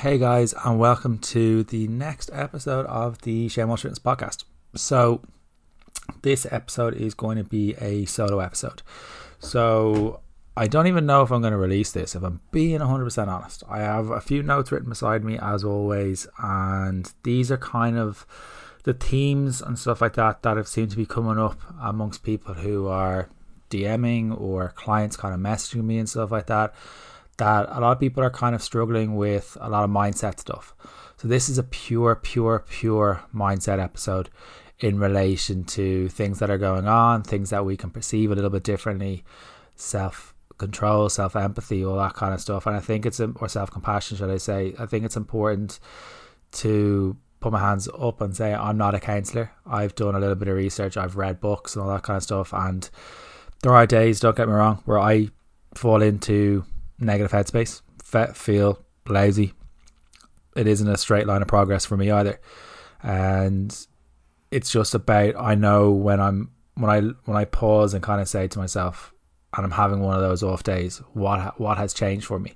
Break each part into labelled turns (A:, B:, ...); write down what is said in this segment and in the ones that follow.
A: Hey guys, and welcome to the next episode of the Shane Walsh Fitness podcast. So, this episode is going to be a solo episode. So, I don't even know if I'm going to release this, if I'm being 100% honest. I have a few notes written beside me, as always, and these are kind of the themes and stuff like that that have seemed to be coming up amongst people who are DMing or clients kind of messaging me and stuff like that that a lot of people are kind of struggling with a lot of mindset stuff. So this is a pure, pure, pure mindset episode in relation to things that are going on, things that we can perceive a little bit differently, self control, self empathy, all that kind of stuff. And I think it's um, or self compassion, should I say? I think it's important to put my hands up and say I'm not a counselor. I've done a little bit of research, I've read books and all that kind of stuff, and there are days, don't get me wrong, where I fall into negative headspace, feel lazy. It isn't a straight line of progress for me either, and it's just about I know when I'm when I when I pause and kind of say to myself, and I'm having one of those off days, what what has changed for me?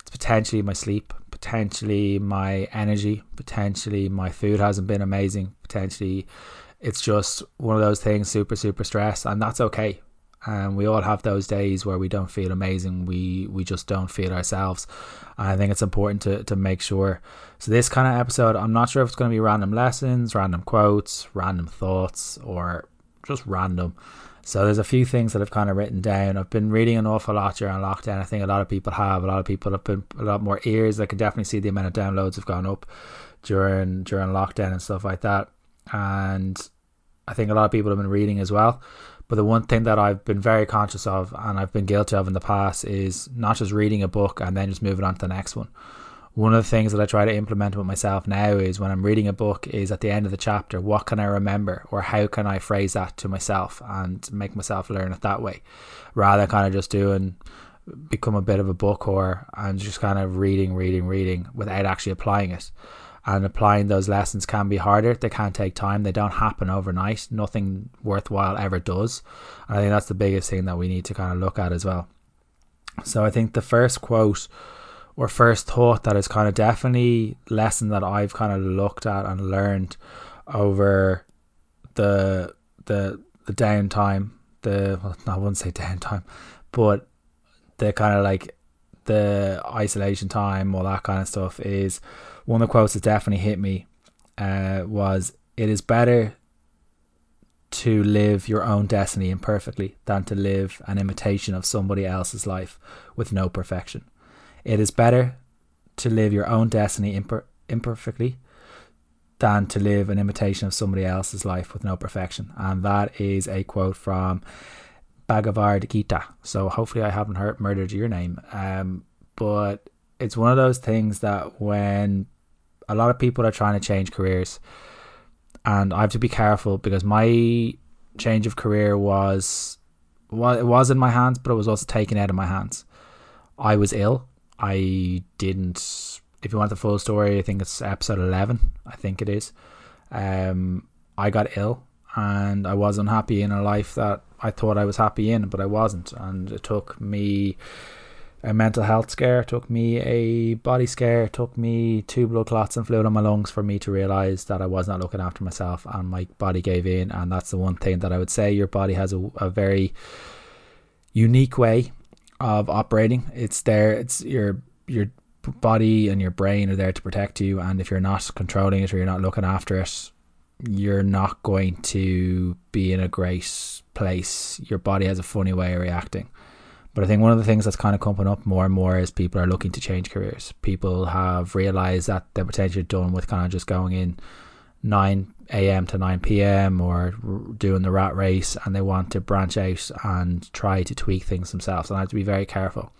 A: It's potentially my sleep, potentially my energy, potentially my food hasn't been amazing, potentially it's just one of those things, super super stressed, and that's okay and we all have those days where we don't feel amazing. We we just don't feel ourselves. And i think it's important to, to make sure. So this kind of episode i'm not sure if it's going to be random lessons random quotes random thoughts or just random. So there's a few things that i've kind of written down. I've been reading an awful lot during lockdown. I think a lot of people have. A lot of people have been a lot more ears. I can definitely see the amount of downloads have gone up during during lockdown and stuff like that. And i think a lot of people have been reading as well but the one thing that I've been very conscious of and I've been guilty of in the past is not just reading a book and then just moving on to the next one. One of the things that I try to implement with myself now is when I'm reading a book is at the end of the chapter, what can I remember or how can I phrase that to myself and make myself learn it that way rather than kind of just doing become a bit of a book or and just kind of reading, reading, reading without actually applying it and applying those lessons can be harder. They can take time. They don't happen overnight. Nothing worthwhile ever does. And I think that's the biggest thing that we need to kind of look at as well. So I think the first quote or first thought that is kind of definitely lesson that I've kind of looked at and learned over the the the downtime, the well, I wouldn't say downtime, but the kind of like the isolation time, all that kind of stuff is one of the quotes that definitely hit me uh, was it is better to live your own destiny imperfectly than to live an imitation of somebody else's life with no perfection. It is better to live your own destiny imper- imperfectly than to live an imitation of somebody else's life with no perfection. And that is a quote from Bhagavad Gita. So hopefully I haven't hurt murdered your name. Um, but it's one of those things that when a lot of people are trying to change careers, and I have to be careful because my change of career was well, it was in my hands, but it was also taken out of my hands. I was ill. I didn't. If you want the full story, I think it's episode eleven. I think it is. Um, I got ill, and I was unhappy in a life that I thought I was happy in, but I wasn't, and it took me a mental health scare, took me a body scare, took me two blood clots and fluid on my lungs for me to realize that I was not looking after myself and my body gave in. And that's the one thing that I would say your body has a, a very unique way of operating. It's there, it's your, your body and your brain are there to protect you. And if you're not controlling it or you're not looking after it, you're not going to be in a great place. Your body has a funny way of reacting. But I think one of the things that's kind of coming up more and more is people are looking to change careers. People have realized that they're potentially done with kind of just going in 9 a.m. to 9 p.m. or doing the rat race and they want to branch out and try to tweak things themselves. And I have to be very careful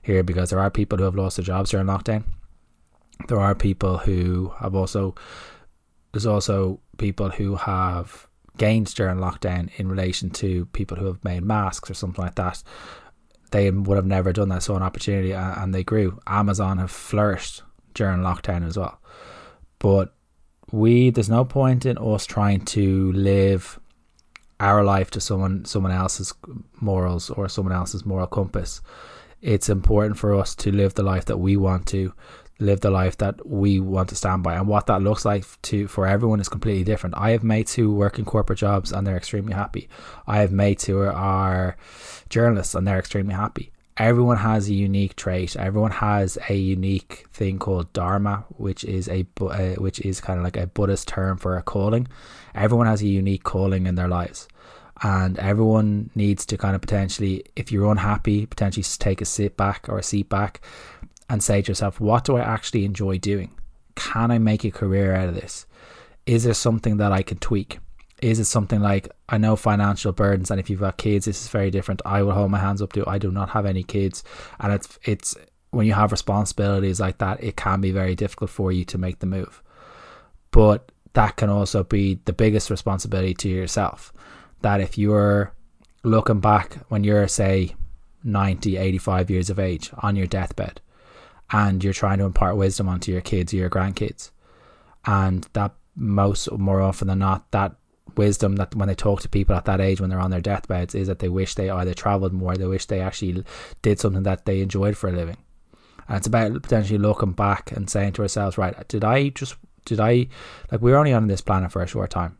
A: here because there are people who have lost their jobs during lockdown. There are people who have also, there's also people who have gained during lockdown in relation to people who have made masks or something like that they would have never done that. Saw an opportunity and they grew. Amazon have flourished during lockdown as well. But we, there's no point in us trying to live our life to someone someone else's morals or someone else's moral compass. It's important for us to live the life that we want to, live the life that we want to stand by. And what that looks like to for everyone is completely different. I have mates who work in corporate jobs and they're extremely happy. I have mates who are, journalists and they're extremely happy. Everyone has a unique trait. Everyone has a unique thing called dharma which is a uh, which is kind of like a buddhist term for a calling. Everyone has a unique calling in their lives. And everyone needs to kind of potentially if you're unhappy potentially take a sit back or a seat back and say to yourself, what do I actually enjoy doing? Can I make a career out of this? Is there something that I can tweak? Is it something like I know financial burdens, and if you've got kids, this is very different. I will hold my hands up to. I do not have any kids, and it's it's when you have responsibilities like that, it can be very difficult for you to make the move. But that can also be the biggest responsibility to yourself. That if you're looking back when you're say 90, 85 years of age on your deathbed, and you're trying to impart wisdom onto your kids or your grandkids. And that most more often than not, that wisdom that when they talk to people at that age when they're on their deathbeds is that they wish they either traveled more, they wish they actually did something that they enjoyed for a living. And it's about potentially looking back and saying to ourselves, right, did I just did I like we're only on this planet for a short time.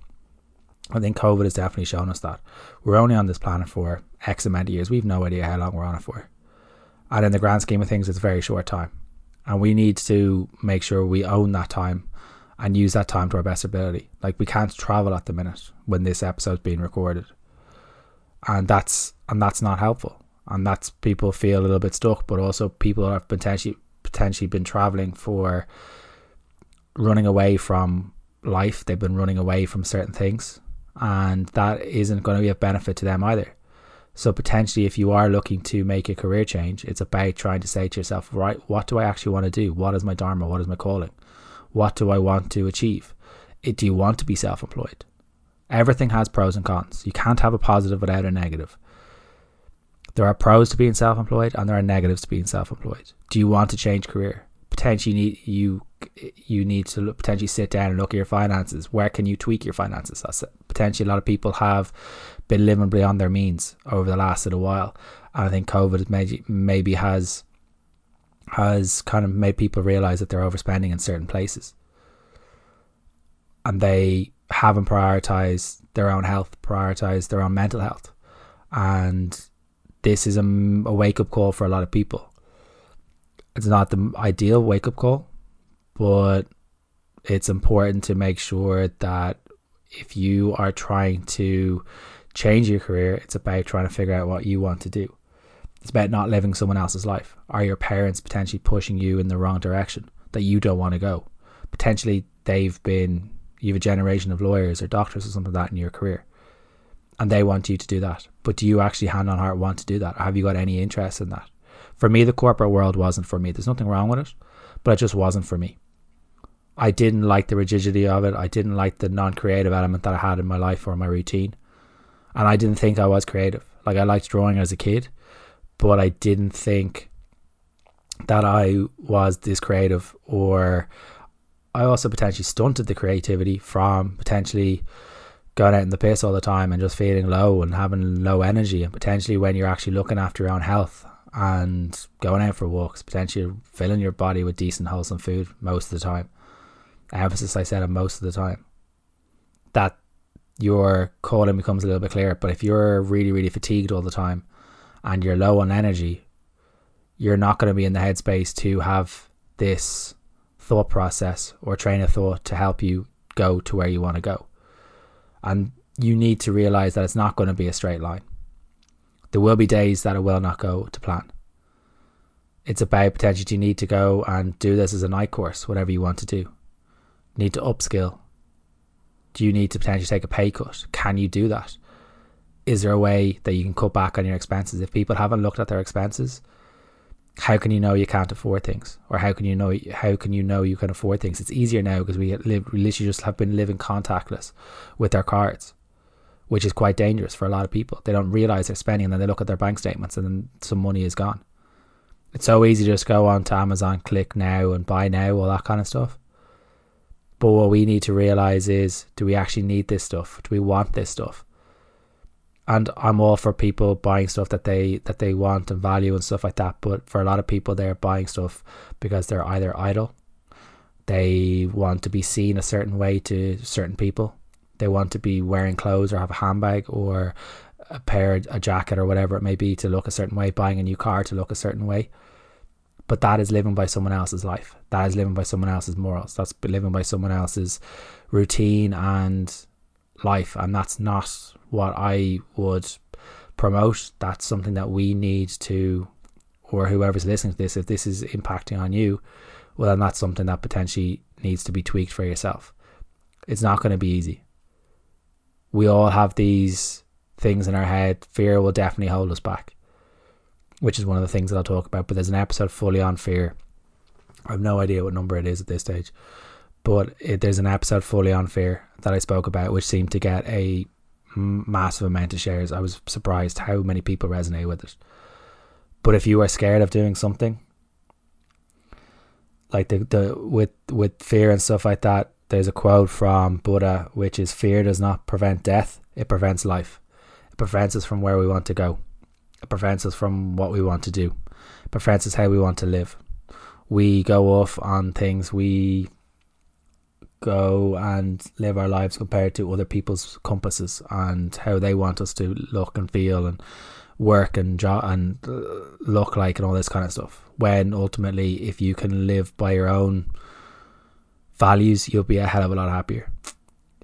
A: I think COVID has definitely shown us that. We're only on this planet for X amount of years. We've no idea how long we're on it for. And in the grand scheme of things, it's a very short time and we need to make sure we own that time and use that time to our best ability. Like we can't travel at the minute when this episode's being recorded, and that's and that's not helpful. And that's people feel a little bit stuck, but also people have potentially potentially been traveling for running away from life. They've been running away from certain things, and that isn't going to be a benefit to them either. So potentially, if you are looking to make a career change, it's about trying to say to yourself, right, what do I actually want to do? What is my dharma? What is my calling? What do I want to achieve? Do you want to be self-employed? Everything has pros and cons. You can't have a positive without a negative. There are pros to being self-employed, and there are negatives to being self-employed. Do you want to change career? Potentially, you you need to look, potentially sit down and look at your finances. Where can you tweak your finances? That's potentially a lot of people have been living beyond their means over the last little while. And I think COVID maybe maybe has has kind of made people realize that they're overspending in certain places, and they haven't prioritized their own health, prioritized their own mental health, and this is a, a wake up call for a lot of people. It's not the ideal wake up call, but it's important to make sure that if you are trying to change your career, it's about trying to figure out what you want to do. It's about not living someone else's life. Are your parents potentially pushing you in the wrong direction that you don't want to go? Potentially, they've been, you have a generation of lawyers or doctors or something like that in your career, and they want you to do that. But do you actually, hand on heart, want to do that? Or have you got any interest in that? For me, the corporate world wasn't for me. There's nothing wrong with it, but it just wasn't for me. I didn't like the rigidity of it. I didn't like the non creative element that I had in my life or my routine and I didn't think I was creative. Like I liked drawing as a kid, but I didn't think that I was this creative or I also potentially stunted the creativity from potentially going out in the piss all the time and just feeling low and having low energy and potentially when you're actually looking after your own health and going out for walks, potentially filling your body with decent wholesome food most of the time. Emphasis I said most of the time. That your calling becomes a little bit clearer. But if you're really, really fatigued all the time and you're low on energy, you're not going to be in the headspace to have this thought process or train of thought to help you go to where you want to go. And you need to realize that it's not going to be a straight line. There will be days that it will not go to plan. It's about potentially you need to go and do this as a night course, whatever you want to do. Need to upskill do you need to potentially take a pay cut? Can you do that? Is there a way that you can cut back on your expenses? If people haven't looked at their expenses, how can you know you can't afford things, or how can you know how can you know you can afford things? It's easier now because we live we literally just have been living contactless with our cards, which is quite dangerous for a lot of people. They don't realize they're spending, and then they look at their bank statements, and then some money is gone. It's so easy to just go on to Amazon, click now, and buy now, all that kind of stuff. But what we need to realize is do we actually need this stuff? Do we want this stuff? and I'm all for people buying stuff that they that they want and value and stuff like that. But for a lot of people, they're buying stuff because they're either idle, they want to be seen a certain way to certain people, they want to be wearing clothes or have a handbag or a pair, a jacket or whatever it may be to look a certain way, buying a new car to look a certain way. But that is living by someone else's life. That is living by someone else's morals. That's living by someone else's routine and life. And that's not what I would promote. That's something that we need to, or whoever's listening to this, if this is impacting on you, well, then that's something that potentially needs to be tweaked for yourself. It's not going to be easy. We all have these things in our head. Fear will definitely hold us back which is one of the things that I'll talk about. But there's an episode fully on fear. I have no idea what number it is at this stage, but it, there's an episode fully on fear that I spoke about, which seemed to get a massive amount of shares. I was surprised how many people resonate with it. But if you are scared of doing something, like the the with with fear and stuff like that, there's a quote from Buddha, which is fear does not prevent death; it prevents life. It prevents us from where we want to go. Prevents us from what we want to do. Prevents us how we want to live. We go off on things. We go and live our lives compared to other people's compasses and how they want us to look and feel and work and jo- and uh, look like and all this kind of stuff. When ultimately, if you can live by your own values, you'll be a hell of a lot happier.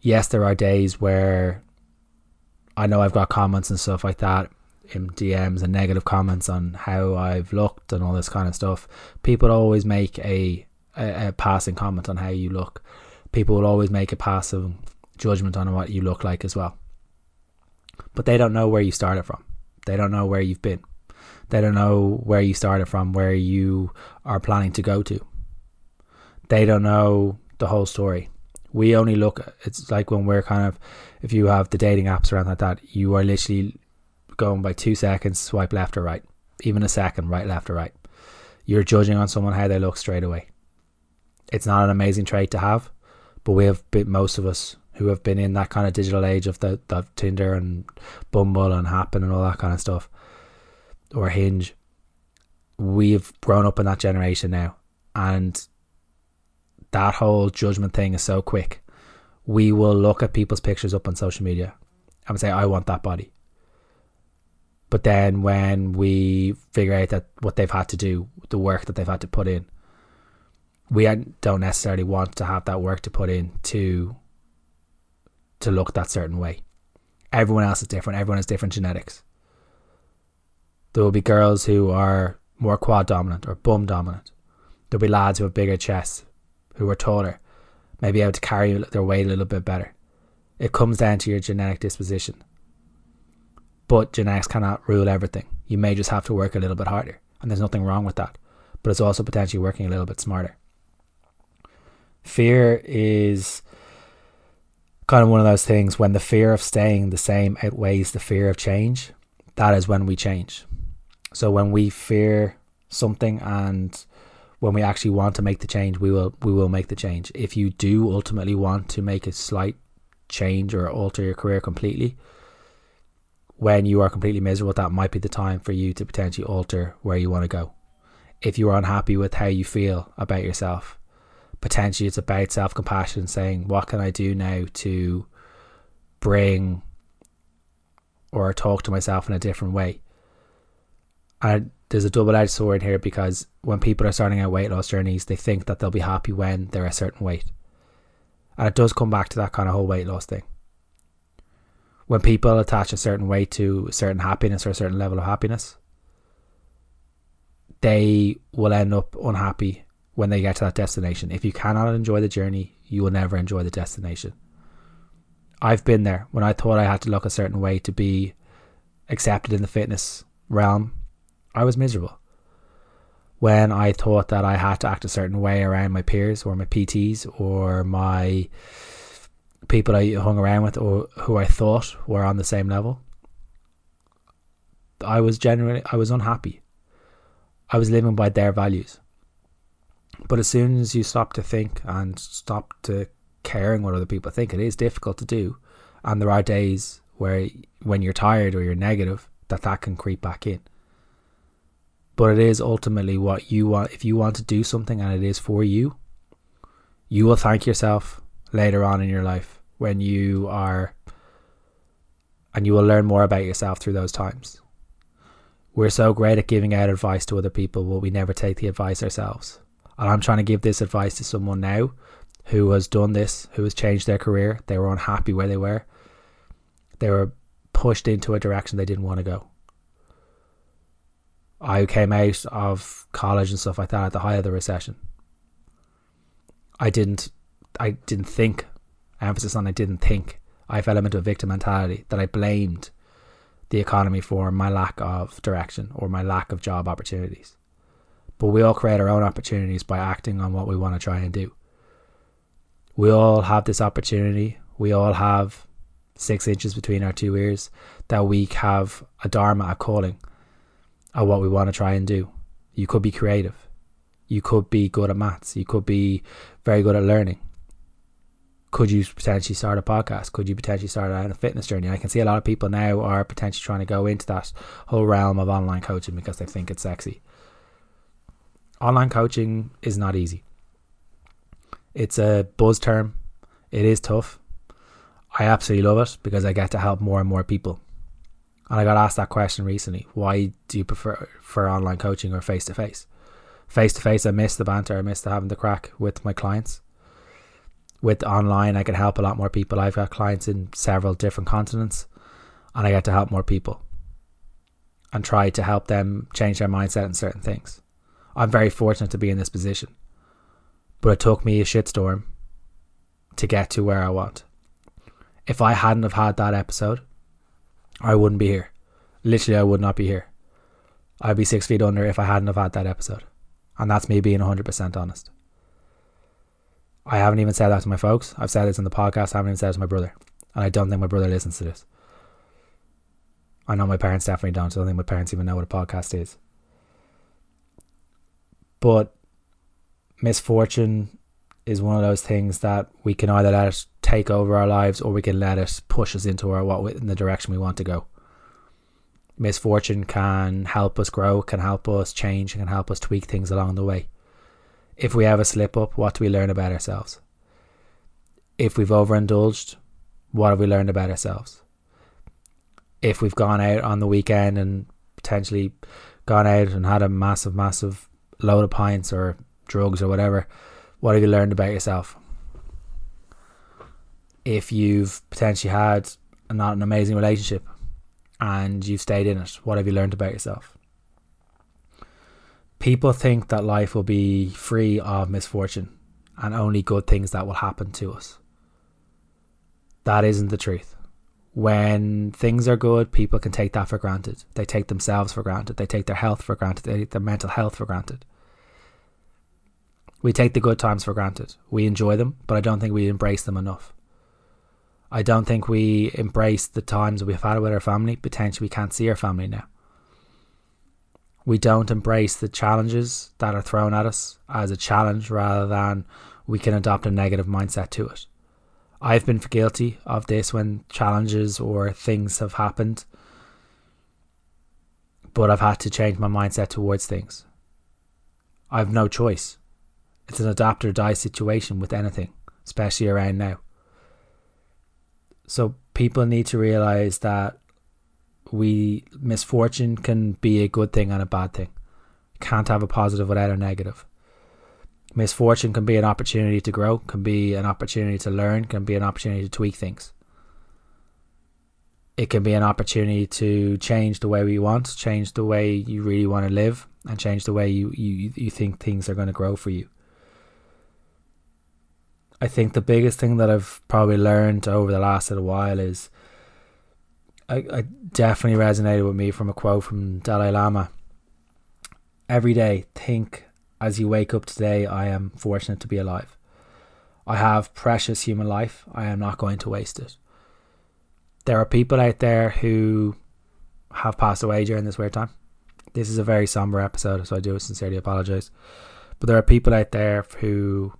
A: Yes, there are days where I know I've got comments and stuff like that in DMs and negative comments on how I've looked and all this kind of stuff, people always make a, a, a passing comment on how you look. People will always make a passive judgment on what you look like as well. But they don't know where you started from. They don't know where you've been. They don't know where you started from, where you are planning to go to. They don't know the whole story. We only look, it's like when we're kind of, if you have the dating apps around like that, you are literally going by two seconds, swipe left or right, even a second, right, left or right. You're judging on someone how they look straight away. It's not an amazing trait to have, but we have been, most of us who have been in that kind of digital age of the, the Tinder and Bumble and Happn and all that kind of stuff, or Hinge. We've grown up in that generation now, and that whole judgment thing is so quick. We will look at people's pictures up on social media and say, "I want that body." But then when we figure out that what they've had to do, the work that they've had to put in, we don't necessarily want to have that work to put in to to look that certain way. Everyone else is different. Everyone has different genetics. There will be girls who are more quad dominant or bum dominant. There'll be lads who have bigger chests, who are taller, maybe able to carry their weight a little bit better. It comes down to your genetic disposition. But genetics cannot rule everything. You may just have to work a little bit harder, and there's nothing wrong with that. But it's also potentially working a little bit smarter. Fear is kind of one of those things when the fear of staying the same outweighs the fear of change. That is when we change. So when we fear something and when we actually want to make the change, we will we will make the change. If you do ultimately want to make a slight change or alter your career completely, when you are completely miserable, that might be the time for you to potentially alter where you want to go. If you are unhappy with how you feel about yourself, potentially it's about self compassion, saying, What can I do now to bring or talk to myself in a different way? And there's a double edged sword here because when people are starting out weight loss journeys, they think that they'll be happy when they're a certain weight. And it does come back to that kind of whole weight loss thing when people attach a certain weight to a certain happiness or a certain level of happiness, they will end up unhappy when they get to that destination. If you cannot enjoy the journey, you will never enjoy the destination. I've been there when I thought I had to look a certain way to be accepted in the fitness realm. I was miserable. When I thought that I had to act a certain way around my peers or my PTs or my people I hung around with or who I thought were on the same level, I was generally I was unhappy. I was living by their values. But as soon as you stop to think and stop to caring what other people think, it is difficult to do. And there are days where when you're tired or you're negative, that that can creep back in. But it is ultimately what you want. If you want to do something and it is for you, you will thank yourself later on in your life when you are, and you will learn more about yourself through those times. We're so great at giving out advice to other people, but we never take the advice ourselves. And I'm trying to give this advice to someone now who has done this, who has changed their career. They were unhappy where they were. They were pushed into a direction they didn't want to go. I came out of college and stuff like that at the height of the recession. I didn't I didn't think emphasis on I didn't think. I fell into a victim mentality that I blamed the economy for my lack of direction or my lack of job opportunities. But we all create our own opportunities by acting on what we want to try and do. We all have this opportunity. We all have six inches between our two ears that we have a dharma, a calling, at what we want to try and do. You could be creative. You could be good at maths. You could be very good at learning. Could you potentially start a podcast? Could you potentially start a fitness journey? I can see a lot of people now are potentially trying to go into that whole realm of online coaching because they think it's sexy. Online coaching is not easy. It's a buzz term. It is tough. I absolutely love it because I get to help more and more people. And I got asked that question recently. Why do you prefer for online coaching or face to face? Face to face, I miss the banter. I miss the having the crack with my clients. With online, I can help a lot more people. I've got clients in several different continents, and I get to help more people and try to help them change their mindset in certain things. I'm very fortunate to be in this position, but it took me a shitstorm to get to where I want. If I hadn't have had that episode, I wouldn't be here. Literally, I would not be here. I'd be six feet under if I hadn't have had that episode. And that's me being 100% honest. I haven't even said that to my folks. I've said this in the podcast. I haven't even said it to my brother. And I don't think my brother listens to this. I know my parents definitely don't. So I don't think my parents even know what a podcast is. But misfortune is one of those things that we can either let it take over our lives or we can let it push us into our what in the direction we want to go. Misfortune can help us grow, can help us change, can help us tweak things along the way. If we have a slip up, what do we learn about ourselves? If we've overindulged, what have we learned about ourselves? If we've gone out on the weekend and potentially gone out and had a massive, massive load of pints or drugs or whatever, what have you learned about yourself? If you've potentially had not an amazing relationship and you've stayed in it, what have you learned about yourself? People think that life will be free of misfortune and only good things that will happen to us. That isn't the truth. When things are good, people can take that for granted. They take themselves for granted. They take their health for granted. They take their mental health for granted we take the good times for granted. We enjoy them, but I don't think we embrace them enough. I don't think we embrace the times we've had with our family. Potentially, we can't see our family now. We don't embrace the challenges that are thrown at us as a challenge rather than we can adopt a negative mindset to it. I've been guilty of this when challenges or things have happened, but I've had to change my mindset towards things. I've no choice. It's an adapt or die situation with anything, especially around now. So people need to realize that we misfortune can be a good thing and a bad thing. Can't have a positive without a negative. Misfortune can be an opportunity to grow, can be an opportunity to learn, can be an opportunity to tweak things. It can be an opportunity to change the way we want, change the way you really want to live, and change the way you, you, you think things are going to grow for you. I think the biggest thing that I've probably learned over the last little while is I, I definitely resonated with me from a quote from Dalai Lama. Every day, think as you wake up today, I am fortunate to be alive. I have precious human life. I am not going to waste it. There are people out there who have passed away during this weird time. This is a very somber episode, so I do sincerely apologize. But there are people out there who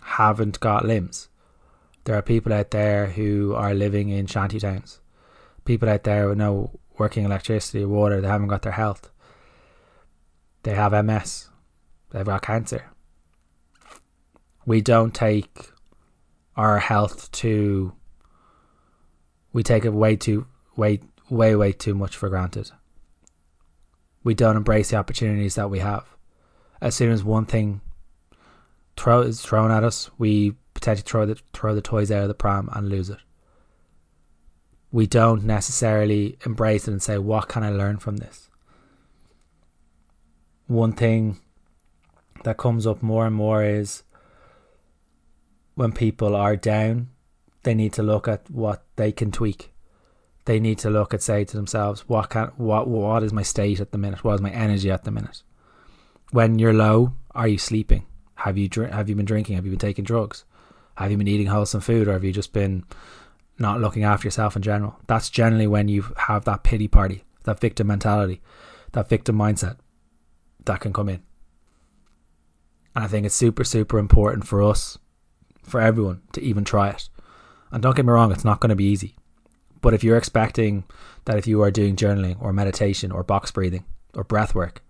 A: haven't got limbs. There are people out there who are living in shanty towns. People out there with no working electricity water. They haven't got their health. They have MS. They've got cancer. We don't take our health to. We take it way too way way way too much for granted. We don't embrace the opportunities that we have. As soon as one thing throw is thrown at us, we potentially throw the throw the toys out of the pram and lose it. We don't necessarily embrace it and say, "What can I learn from this?" One thing that comes up more and more is when people are down, they need to look at what they can tweak. They need to look at say to themselves, what can what what is my state at the minute? What is my energy at the minute? When you're low, are you sleeping? Have you have you been drinking? Have you been taking drugs? Have you been eating wholesome food, or have you just been not looking after yourself in general? That's generally when you have that pity party, that victim mentality, that victim mindset that can come in. And I think it's super, super important for us, for everyone, to even try it. And don't get me wrong, it's not going to be easy. But if you're expecting that if you are doing journaling or meditation or box breathing or breath work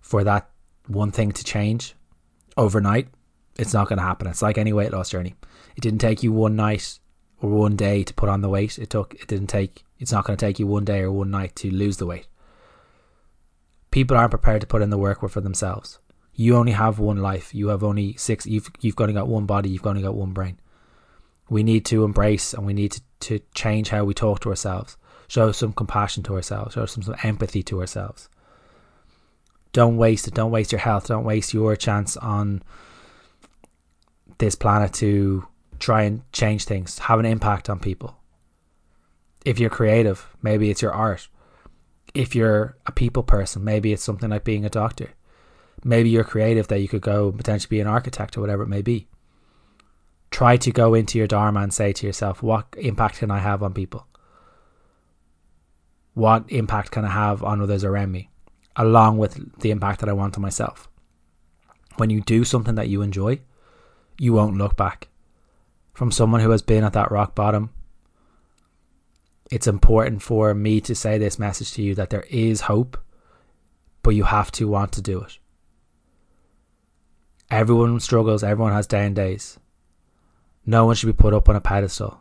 A: for that one thing to change overnight, it's not going to happen. It's like any weight loss journey. It didn't take you one night or one day to put on the weight. It took it didn't take it's not going to take you one day or one night to lose the weight. People aren't prepared to put in the work for themselves. You only have one life. You have only six you've you've only got one body, you've only got one brain. We need to embrace and we need to, to change how we talk to ourselves. Show some compassion to ourselves, show some, some empathy to ourselves. Don't waste it, don't waste your health, don't waste your chance on this planet to try and change things, have an impact on people. If you're creative, maybe it's your art. If you're a people person, maybe it's something like being a doctor. Maybe you're creative that you could go potentially be an architect or whatever it may be. Try to go into your Dharma and say to yourself, what impact can I have on people? What impact can I have on others around me? Along with the impact that I want on myself. When you do something that you enjoy, you won't look back. From someone who has been at that rock bottom, it's important for me to say this message to you that there is hope, but you have to want to do it. Everyone struggles, everyone has down days. No one should be put up on a pedestal.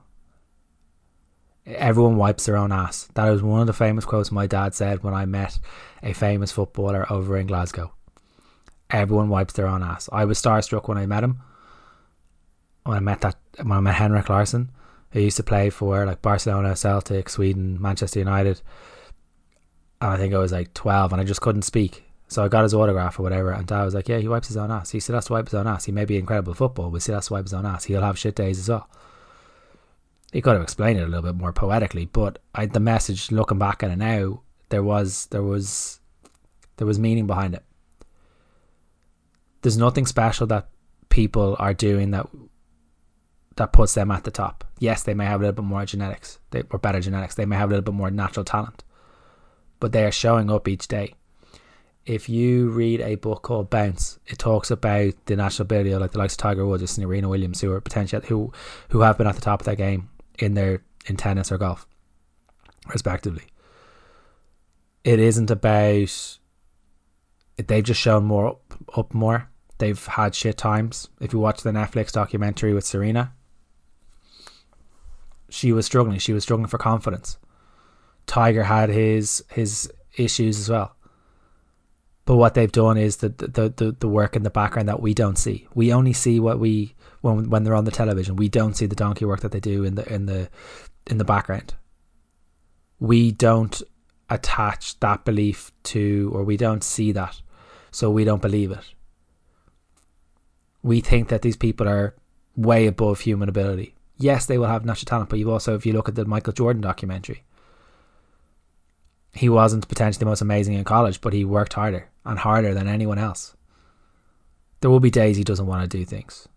A: Everyone wipes their own ass. That was one of the famous quotes my dad said when I met a famous footballer over in Glasgow. Everyone wipes their own ass. I was starstruck when I met him when I met that when I met Henrik Larsson, who used to play for like Barcelona, Celtic, Sweden, Manchester United. And I think I was like twelve, and I just couldn't speak. So I got his autograph or whatever, and Dad was like, "Yeah, he wipes his own ass." He said, "That's to wipe his own ass. He may be incredible football, but see, that's to wipe his own ass. He'll have shit days as well." He could have explained it a little bit more poetically, but I, the message, looking back at it now, there was there was there was meaning behind it. There's nothing special that people are doing that that puts them at the top. Yes, they may have a little bit more genetics, they, or better genetics. They may have a little bit more natural talent, but they are showing up each day. If you read a book called Bounce, it talks about the natural ability of like the likes of Tiger Woods or Serena Williams, who are potential who who have been at the top of their game in their in tennis or golf, respectively. It isn't about they've just shown more up, up more. They've had shit times. If you watch the Netflix documentary with Serena, she was struggling. She was struggling for confidence. Tiger had his his issues as well. But what they've done is the, the the the work in the background that we don't see. We only see what we when when they're on the television. We don't see the donkey work that they do in the in the in the background. We don't attach that belief to or we don't see that. So we don't believe it. We think that these people are way above human ability yes, they will have natural talent, but you also, if you look at the Michael Jordan documentary, he wasn't potentially the most amazing in college, but he worked harder and harder than anyone else. There will be days he doesn't want to do things,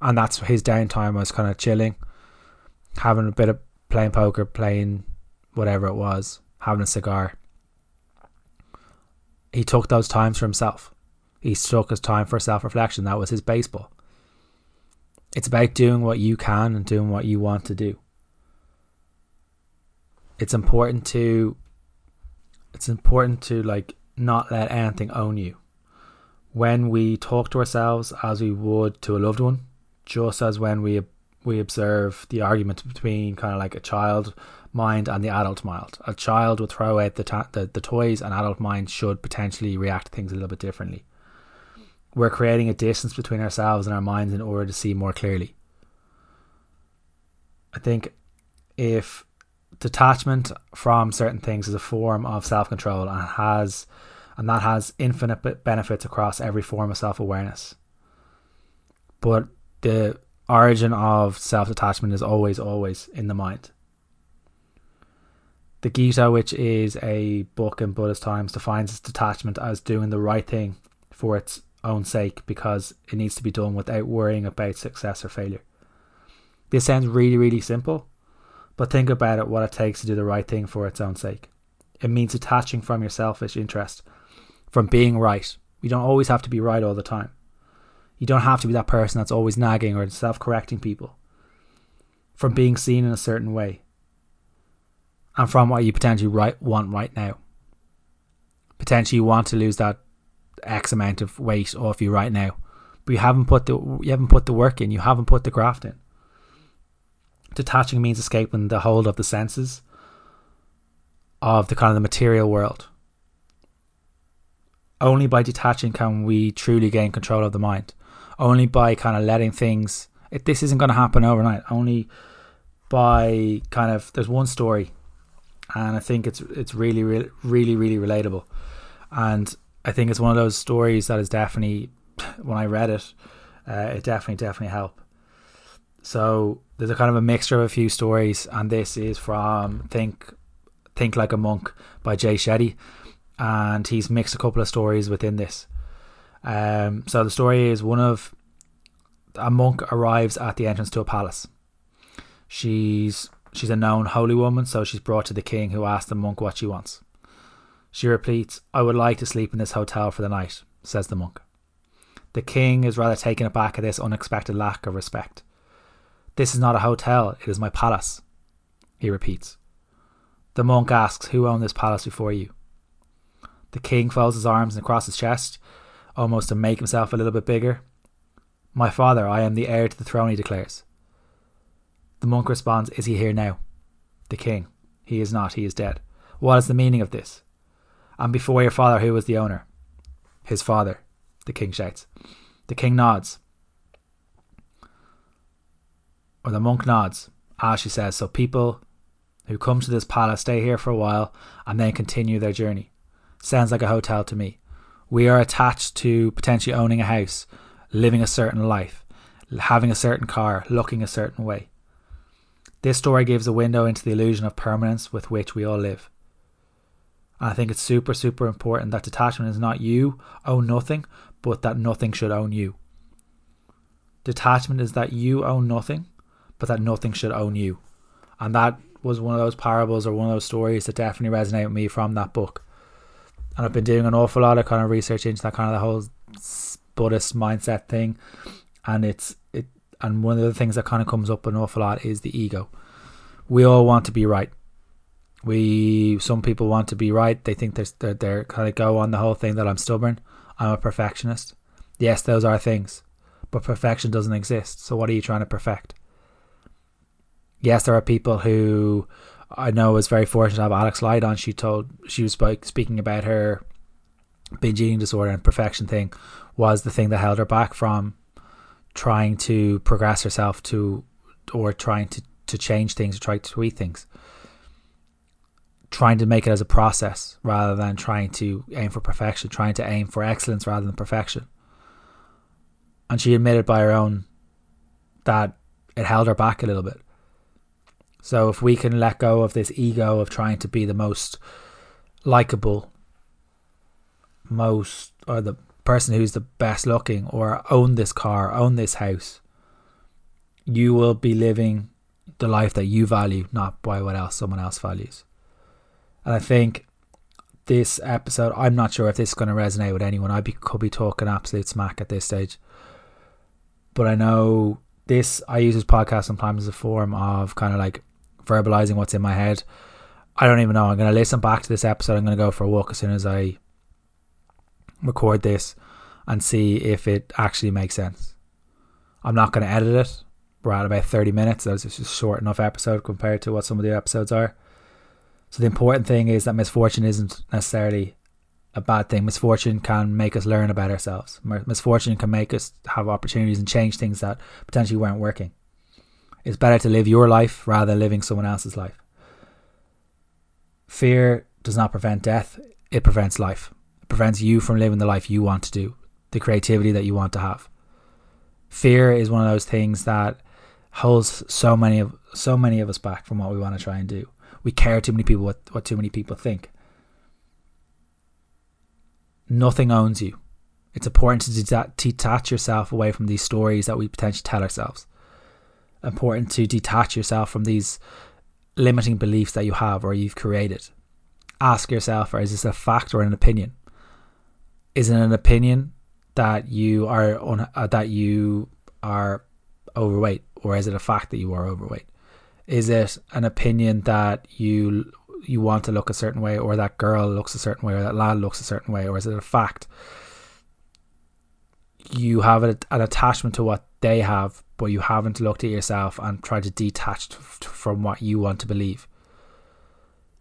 A: and that's his downtime was kind of chilling, having a bit of playing poker, playing whatever it was, having a cigar. He took those times for himself. He took his time for self reflection. That was his baseball It's about doing what you can and doing what you want to do. It's important to it's important to like not let anything own you. When we talk to ourselves as we would to a loved one, just as when we we observe the argument between kind of like a child mind and the adult mind. A child would throw out the, ta- the the toys, and adult mind should potentially react to things a little bit differently. We're creating a distance between ourselves and our minds in order to see more clearly. I think if detachment from certain things is a form of self control and has and that has infinite benefits across every form of self awareness. But the origin of self detachment is always, always in the mind. The Gita, which is a book in Buddhist times, defines its detachment as doing the right thing for its own sake because it needs to be done without worrying about success or failure. This sounds really, really simple, but think about it what it takes to do the right thing for its own sake. It means detaching from your selfish interest, from being right. You don't always have to be right all the time. You don't have to be that person that's always nagging or self correcting people. From being seen in a certain way. And from what you potentially right, want right now. Potentially you want to lose that X amount of weight off you right now. But you haven't put the you haven't put the work in, you haven't put the graft in. Detaching means escaping the hold of the senses of the kind of the material world. Only by detaching can we truly gain control of the mind only by kind of letting things. If this isn't going to happen overnight. Only by kind of there's one story, and I think it's it's really really really really relatable, and I think it's one of those stories that is definitely when I read it, uh, it definitely definitely helped. So there's a kind of a mixture of a few stories, and this is from Think Think Like a Monk by Jay Shetty, and he's mixed a couple of stories within this. Um, so the story is one of a monk arrives at the entrance to a palace. She's she's a known holy woman, so she's brought to the king, who asks the monk what she wants. She repeats, "I would like to sleep in this hotel for the night," says the monk. The king is rather taken aback at this unexpected lack of respect. This is not a hotel; it is my palace. He repeats. The monk asks, "Who owned this palace before you?" The king folds his arms across his chest almost to make himself a little bit bigger. My father, I am the heir to the throne, he declares. The monk responds, Is he here now? The king, He is not, he is dead. What is the meaning of this? And before your father, who was the owner? His father, the king shouts. The king nods. Or the monk nods. Ah, she says, so people who come to this palace stay here for a while and then continue their journey. Sounds like a hotel to me. We are attached to potentially owning a house, living a certain life, having a certain car, looking a certain way. This story gives a window into the illusion of permanence with which we all live. I think it's super, super important that detachment is not you own nothing, but that nothing should own you. Detachment is that you own nothing, but that nothing should own you. And that was one of those parables or one of those stories that definitely resonate with me from that book and I've been doing an awful lot of kind of research into that kind of the whole Buddhist mindset thing, and it's it. And one of the things that kind of comes up an awful lot is the ego. We all want to be right. We some people want to be right. They think they're they're, kind of go on the whole thing that I'm stubborn. I'm a perfectionist. Yes, those are things, but perfection doesn't exist. So what are you trying to perfect? Yes, there are people who I know was very fortunate to have Alex Light on. She told she was speaking about her binge eating disorder and perfection thing was the thing that held her back from trying to progress herself to or trying to, to change things or try to tweak things. Trying to make it as a process rather than trying to aim for perfection, trying to aim for excellence rather than perfection. And she admitted by her own that it held her back a little bit. So if we can let go of this ego of trying to be the most likable, most or the person who's the best looking or own this car, own this house, you will be living the life that you value, not by what else someone else values. And I think this episode, I'm not sure if this is going to resonate with anyone. I be, could be talking absolute smack at this stage. But I know this I use this podcast sometimes as a form of kind of like verbalizing what's in my head. I don't even know. I'm going to listen back to this episode. I'm going to go for a walk as soon as I record this and see if it actually makes sense. I'm not going to edit it. We're at about 30 minutes. That's just a short enough episode compared to what some of the episodes are. So the important thing is that misfortune isn't necessarily a bad thing. Misfortune can make us learn about ourselves. Misfortune can make us have opportunities and change things that potentially weren't working. It's better to live your life rather than living someone else's life. Fear does not prevent death, it prevents life. It prevents you from living the life you want to do, the creativity that you want to have. Fear is one of those things that holds so many of so many of us back from what we want to try and do. We care too many people what, what too many people think. Nothing owns you. It's important to detach yourself away from these stories that we potentially tell ourselves. Important to detach yourself from these limiting beliefs that you have or you've created. Ask yourself, or is this a fact or an opinion? Is it an opinion that you are on uh, that you are overweight, or is it a fact that you are overweight? Is it an opinion that you you want to look a certain way, or that girl looks a certain way, or that lad looks a certain way, or is it a fact? You have an attachment to what they have, but you haven't looked at yourself and tried to detach from what you want to believe.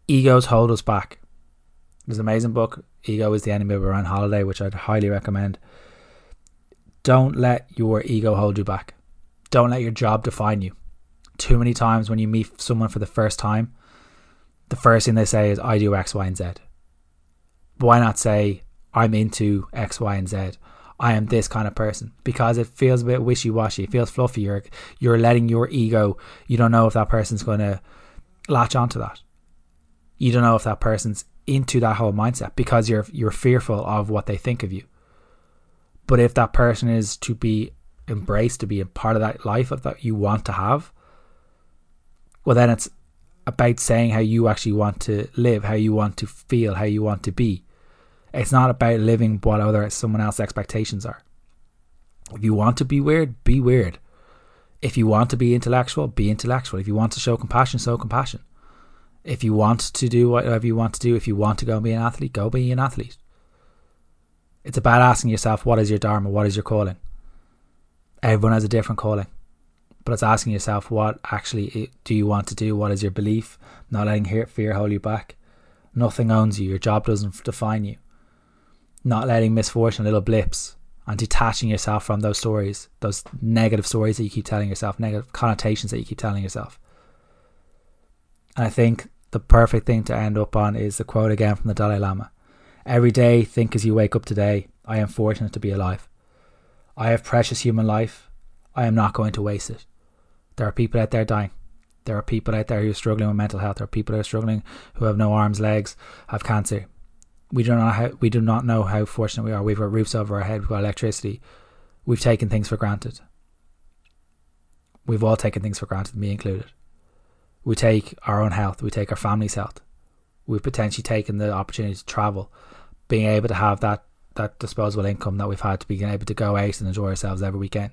A: Egos hold us back. There's an amazing book, Ego is the Enemy of Ryan Holiday, which I'd highly recommend. Don't let your ego hold you back. Don't let your job define you. Too many times when you meet someone for the first time, the first thing they say is, I do X, Y, and Z. Why not say, I'm into X, Y, and Z? I am this kind of person because it feels a bit wishy washy. It feels fluffy. You're you're letting your ego. You don't know if that person's going to latch onto that. You don't know if that person's into that whole mindset because you're you're fearful of what they think of you. But if that person is to be embraced, to be a part of that life that you want to have, well, then it's about saying how you actually want to live, how you want to feel, how you want to be it's not about living what other someone else's expectations are. If you want to be weird, be weird. If you want to be intellectual, be intellectual. If you want to show compassion, show compassion. If you want to do whatever you want to do, if you want to go and be an athlete, go be an athlete. It's about asking yourself, what is your dharma? What is your calling? Everyone has a different calling. But it's asking yourself, what actually do you want to do? What is your belief? Not letting fear hold you back. Nothing owns you. Your job doesn't define you not letting misfortune, little blips, and detaching yourself from those stories, those negative stories that you keep telling yourself, negative connotations that you keep telling yourself. And I think the perfect thing to end up on is the quote again from the Dalai Lama Every day, think as you wake up today, I am fortunate to be alive. I have precious human life. I am not going to waste it. There are people out there dying. There are people out there who are struggling with mental health. There are people who are struggling who have no arms, legs, have cancer we do not how, we do not know how fortunate we are. We've got roofs over our head, we've got electricity. We've taken things for granted. We've all taken things for granted, me included. We take our own health, we take our family's health. We've potentially taken the opportunity to travel, being able to have that that disposable income that we've had to be able to go out and enjoy ourselves every weekend.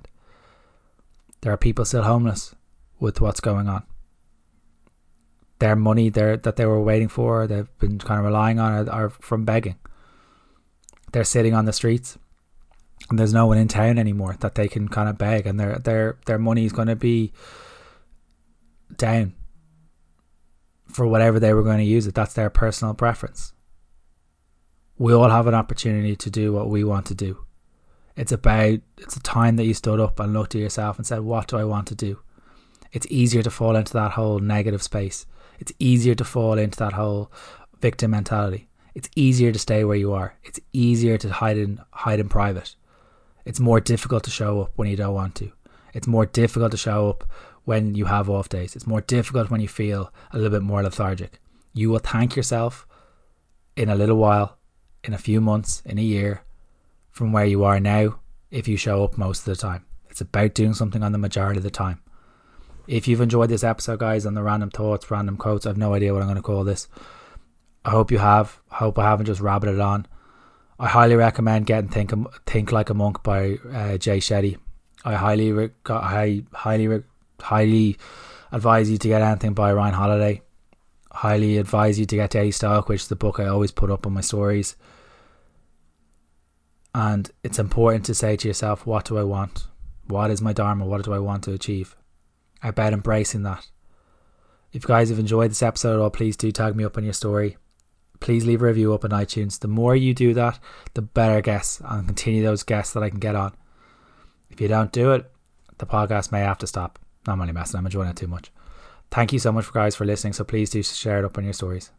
A: There are people still homeless with what's going on their money there that they were waiting for, they've been kind of relying on, are, are from begging. They're sitting on the streets, and there's no one in town anymore that they can kind of beg, and their their their money is going to be down for whatever they were going to use it. That's their personal preference. We all have an opportunity to do what we want to do. It's about it's a time that you stood up and looked at yourself and said, "What do I want to do?" It's easier to fall into that whole negative space it's easier to fall into that whole victim mentality. It's easier to stay where you are. It's easier to hide in hide in private. It's more difficult to show up when you don't want to. It's more difficult to show up when you have off days. It's more difficult when you feel a little bit more lethargic. You will thank yourself in a little while, in a few months, in a year, from where you are now if you show up most of the time. It's about doing something on the majority of the time. If you've enjoyed this episode, guys, on the random thoughts, random quotes, I have no idea what I'm going to call this. I hope you have. I hope I haven't just rabbited on. I highly recommend getting Think, Think Like a Monk by uh, Jay Shetty. I highly, re- I highly, highly advise you to get anything by Ryan Holiday. Highly advise you to get Daily Stoic, which is the book I always put up on my stories. And it's important to say to yourself, what do I want? What is my Dharma? What do I want to achieve? About embracing that. If you guys have enjoyed this episode at all, please do tag me up on your story. Please leave a review up on iTunes. The more you do that, the better guests and continue those guests that I can get on. If you don't do it, the podcast may have to stop. I'm only messing. I'm enjoying it too much. Thank you so much, guys, for listening. So please do share it up on your stories.